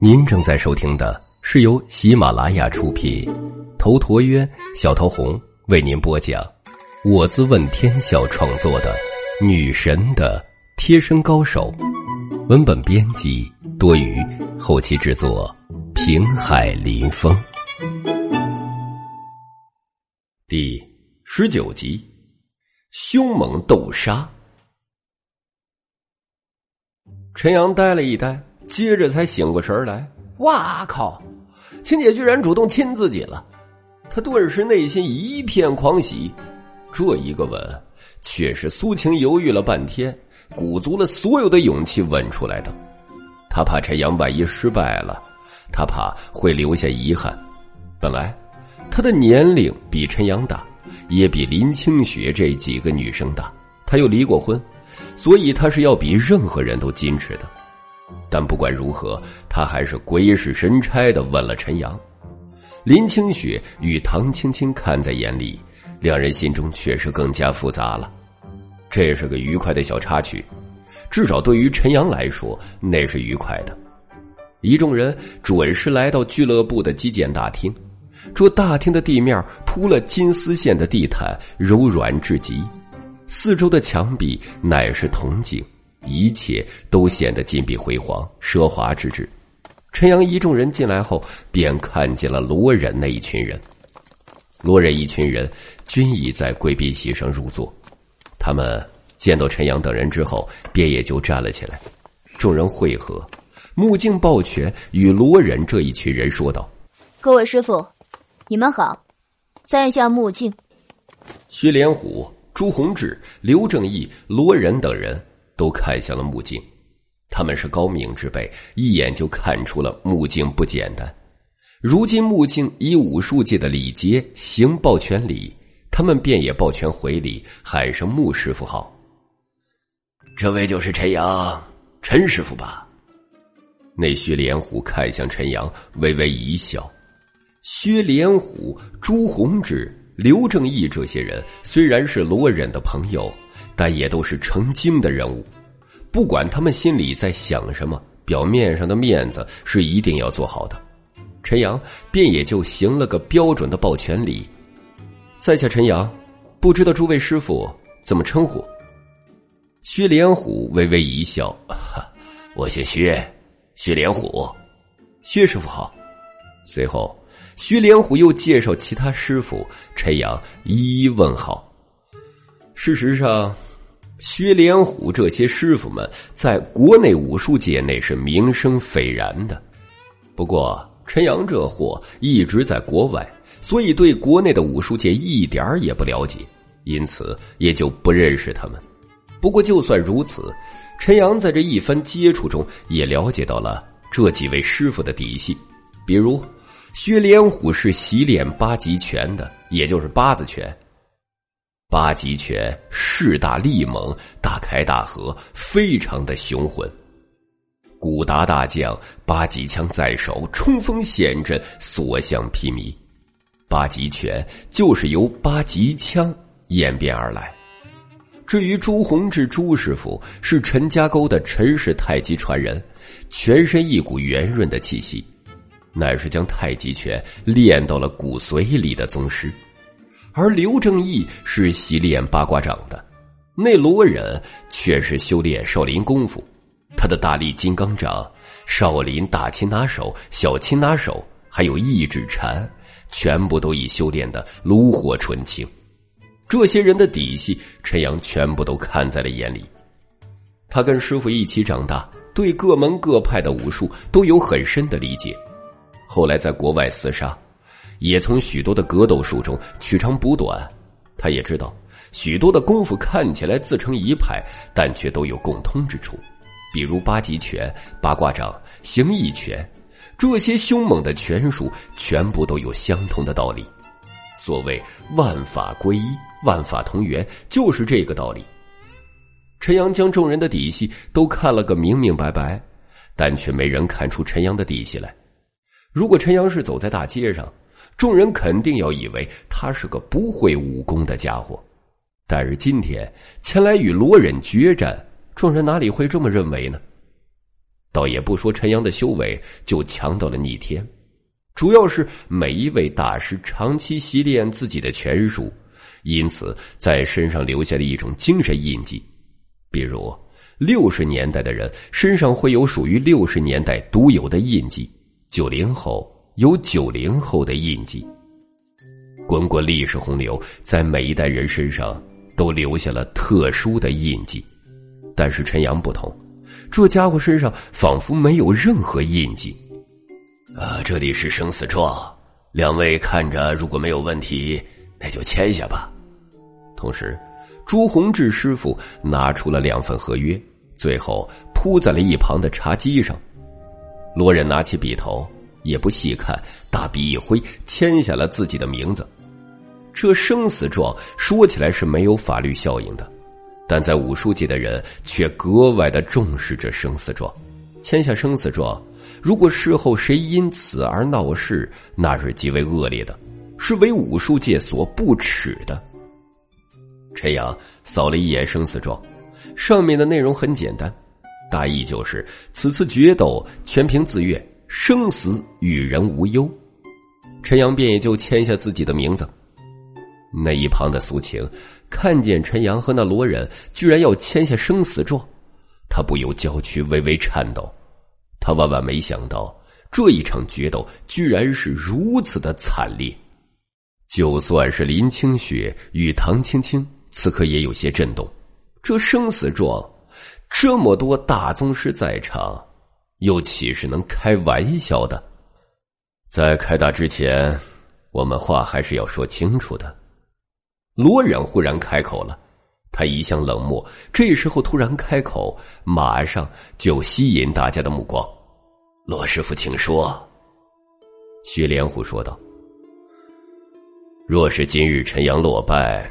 您正在收听的是由喜马拉雅出品，头陀渊、小桃红为您播讲，我自问天笑创作的《女神的贴身高手》，文本编辑多余，后期制作平海林风，第十九集，凶猛斗杀。陈阳呆了一呆，接着才醒过神来。哇靠！青姐居然主动亲自己了，他顿时内心一片狂喜。这一个吻，却是苏晴犹豫了半天，鼓足了所有的勇气吻出来的。他怕陈阳万一失败了，他怕会留下遗憾。本来，他的年龄比陈阳大，也比林清雪这几个女生大，他又离过婚。所以他是要比任何人都矜持的，但不管如何，他还是鬼使神差的吻了陈阳。林清雪与唐青青看在眼里，两人心中确实更加复杂了。这是个愉快的小插曲，至少对于陈阳来说，那是愉快的。一众人准时来到俱乐部的基建大厅，这大厅的地面铺了金丝线的地毯，柔软至极。四周的墙壁乃是铜镜，一切都显得金碧辉煌、奢华之至。陈阳一众人进来后，便看见了罗忍那一群人。罗忍一群人均已在贵宾席上入座，他们见到陈阳等人之后，便也就站了起来。众人汇合，目镜抱拳与罗忍这一群人说道：“各位师傅，你们好，在下木镜。”徐连虎。朱洪志、刘正义、罗仁等人都看向了木镜，他们是高明之辈，一眼就看出了木镜不简单。如今木镜以武术界的礼节行抱拳礼，他们便也抱拳回礼，喊声“穆师傅好”。这位就是陈阳，陈师傅吧？那薛连虎看向陈阳，微微一笑。薛连虎、朱洪志。刘正义这些人虽然是罗忍的朋友，但也都是成精的人物。不管他们心里在想什么，表面上的面子是一定要做好的。陈阳便也就行了个标准的抱拳礼。在下陈阳，不知道诸位师傅怎么称呼？薛连虎微微一笑：“我姓薛，薛连虎，薛师傅好。”随后。徐连虎又介绍其他师傅，陈阳一一问好。事实上，薛连虎这些师傅们在国内武术界内是名声斐然的。不过，陈阳这货一直在国外，所以对国内的武术界一点也不了解，因此也就不认识他们。不过，就算如此，陈阳在这一番接触中也了解到了这几位师傅的底细，比如。薛连虎是习练八极拳的，也就是八字拳。八极拳势大力猛，大开大合，非常的雄浑。古达大将八极枪在手，冲锋陷阵，所向披靡。八极拳就是由八极枪演变而来。至于朱洪志朱师傅，是陈家沟的陈氏太极传人，全身一股圆润的气息。乃是将太极拳练到了骨髓里的宗师，而刘正义是习练八卦掌的，那罗忍却是修炼少林功夫，他的大力金刚掌、少林大擒拿手、小擒拿手，还有一指禅，全部都已修炼的炉火纯青。这些人的底细，陈阳全部都看在了眼里。他跟师傅一起长大，对各门各派的武术都有很深的理解。后来在国外厮杀，也从许多的格斗术中取长补短。他也知道许多的功夫看起来自成一派，但却都有共通之处，比如八极拳、八卦掌、形意拳，这些凶猛的拳术全部都有相同的道理。所谓万法归一、万法同源，就是这个道理。陈阳将众人的底细都看了个明明白白，但却没人看出陈阳的底细来。如果陈阳是走在大街上，众人肯定要以为他是个不会武功的家伙。但是今天前来与罗忍决战，众人哪里会这么认为呢？倒也不说陈阳的修为就强到了逆天，主要是每一位大师长期习练自己的拳术，因此在身上留下了一种精神印记。比如六十年代的人身上会有属于六十年代独有的印记，九零后有九零后的印记。滚滚历史洪流，在每一代人身上都留下了特殊的印记，但是陈阳不同。这家伙身上仿佛没有任何印记。啊，这里是生死状，两位看着如果没有问题，那就签下吧。同时，朱洪志师傅拿出了两份合约，最后铺在了一旁的茶几上。罗忍拿起笔头，也不细看，大笔一挥，签下了自己的名字。这生死状说起来是没有法律效应的。但在武术界的人却格外的重视这生死状，签下生死状，如果事后谁因此而闹事，那是极为恶劣的，是为武术界所不耻的。陈阳扫了一眼生死状，上面的内容很简单，大意就是此次决斗全凭自愿，生死与人无忧。陈阳便也就签下自己的名字。那一旁的苏晴看见陈阳和那罗忍居然要签下生死状，他不由娇躯微微颤抖。他万万没想到这一场决斗居然是如此的惨烈。就算是林清雪与唐青青，此刻也有些震动。这生死状，这么多大宗师在场，又岂是能开玩笑的？在开打之前，我们话还是要说清楚的。罗忍忽然开口了，他一向冷漠，这时候突然开口，马上就吸引大家的目光。罗师傅，请说。薛连虎说道：“若是今日陈阳落败，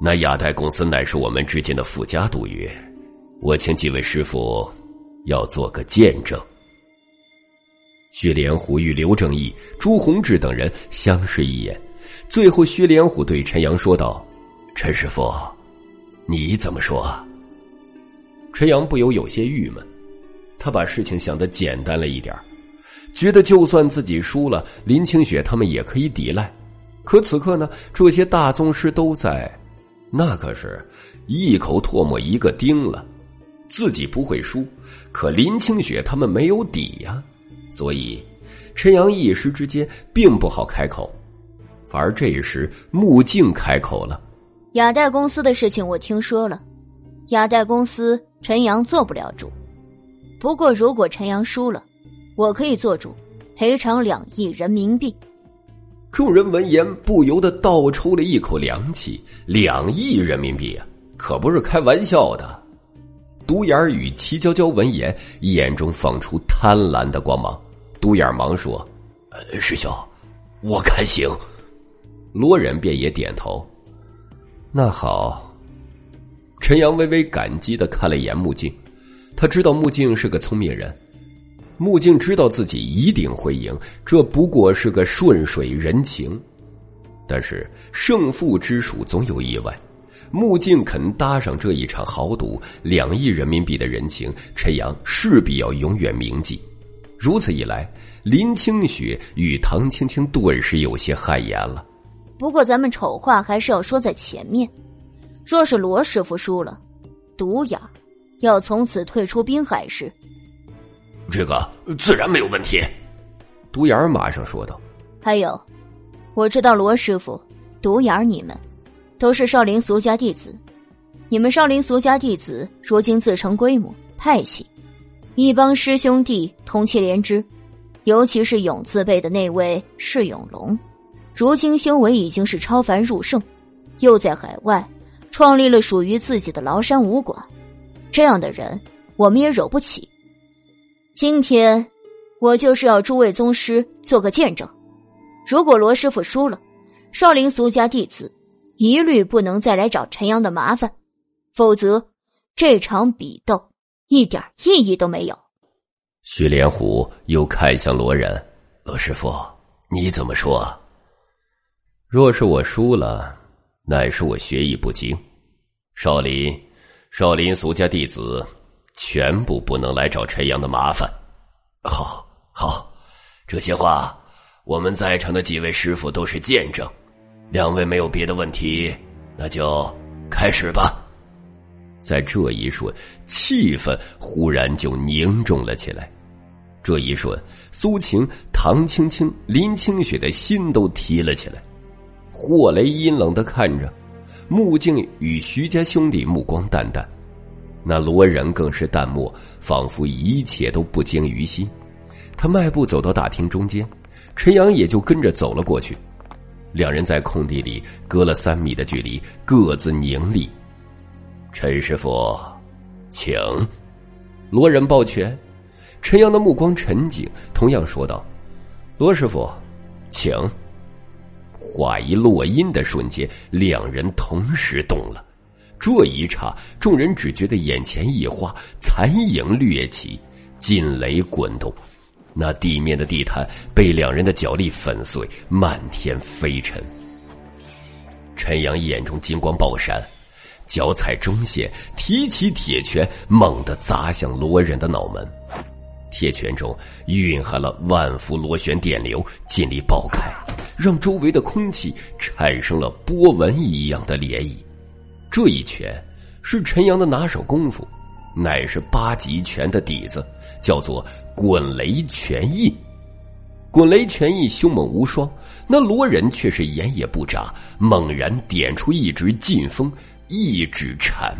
那亚代公司乃是我们之间的附加赌约，我请几位师傅要做个见证。”薛连虎与刘正义、朱洪志等人相视一眼。最后，薛连虎对陈阳说道：“陈师傅，你怎么说？”陈阳不由有些郁闷，他把事情想的简单了一点觉得就算自己输了，林清雪他们也可以抵赖。可此刻呢，这些大宗师都在，那可是一口唾沫一个钉了。自己不会输，可林清雪他们没有底呀，所以陈阳一时之间并不好开口。反而这时，穆静开口了：“雅代公司的事情我听说了，雅代公司陈阳做不了主。不过，如果陈阳输了，我可以做主，赔偿两亿人民币。”众人闻言不由得倒抽了一口凉气：“两亿人民币啊，可不是开玩笑的！”独眼与齐娇娇闻言，眼中放出贪婪的光芒。独眼忙说：“师兄，我看行。”罗忍便也点头。那好，陈阳微微感激的看了一眼穆静，他知道穆静是个聪明人，穆静知道自己一定会赢，这不过是个顺水人情。但是胜负之数总有意外，穆静肯搭上这一场豪赌，两亿人民币的人情，陈阳势必要永远铭记。如此一来，林清雪与唐青青顿时有些汗颜了。不过，咱们丑话还是要说在前面。若是罗师傅输了，独眼要从此退出滨海市。这个自然没有问题。独眼马上说道：“还有，我知道罗师傅、独眼你们都是少林俗家弟子。你们少林俗家弟子如今自成规模，派系，一帮师兄弟同气连枝。尤其是永字辈的那位释永龙。”如今修为已经是超凡入圣，又在海外创立了属于自己的崂山武馆，这样的人我们也惹不起。今天我就是要诸位宗师做个见证，如果罗师傅输了，少林俗家弟子一律不能再来找陈阳的麻烦，否则这场比斗一点意义都没有。徐连虎又看向罗忍，罗师傅，你怎么说？若是我输了，乃是我学艺不精。少林，少林俗家弟子全部不能来找陈阳的麻烦。好，好，这些话我们在场的几位师傅都是见证。两位没有别的问题，那就开始吧。在这一瞬，气氛忽然就凝重了起来。这一瞬，苏晴、唐青青、林清雪的心都提了起来。霍雷阴冷的看着，穆静与徐家兄弟目光淡淡，那罗仁更是淡漠，仿佛一切都不经于心。他迈步走到大厅中间，陈阳也就跟着走了过去。两人在空地里隔了三米的距离，各自凝立。陈师傅，请。罗仁抱拳。陈阳的目光沉静，同样说道：“罗师傅，请。”话一落音的瞬间，两人同时动了。这一刹，众人只觉得眼前一花，残影掠起，劲雷滚动，那地面的地毯被两人的脚力粉碎，漫天飞尘。陈阳眼中金光爆闪，脚踩中线，提起铁拳，猛地砸向罗忍的脑门。铁拳中蕴含了万伏螺旋电流，尽力爆开，让周围的空气产生了波纹一样的涟漪。这一拳是陈阳的拿手功夫，乃是八极拳的底子，叫做滚雷拳印。滚雷拳印凶猛无双，那罗忍却是眼也不眨，猛然点出一指劲风，一指禅，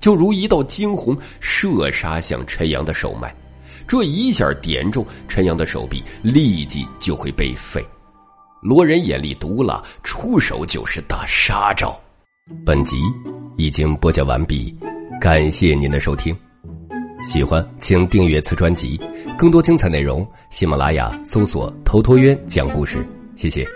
就如一道惊鸿射杀向陈阳的手脉。这一下点中陈阳的手臂，立即就会被废。罗仁眼力毒辣，出手就是大杀招。本集已经播讲完毕，感谢您的收听。喜欢请订阅此专辑，更多精彩内容，喜马拉雅搜索“头陀渊讲故事”。谢谢。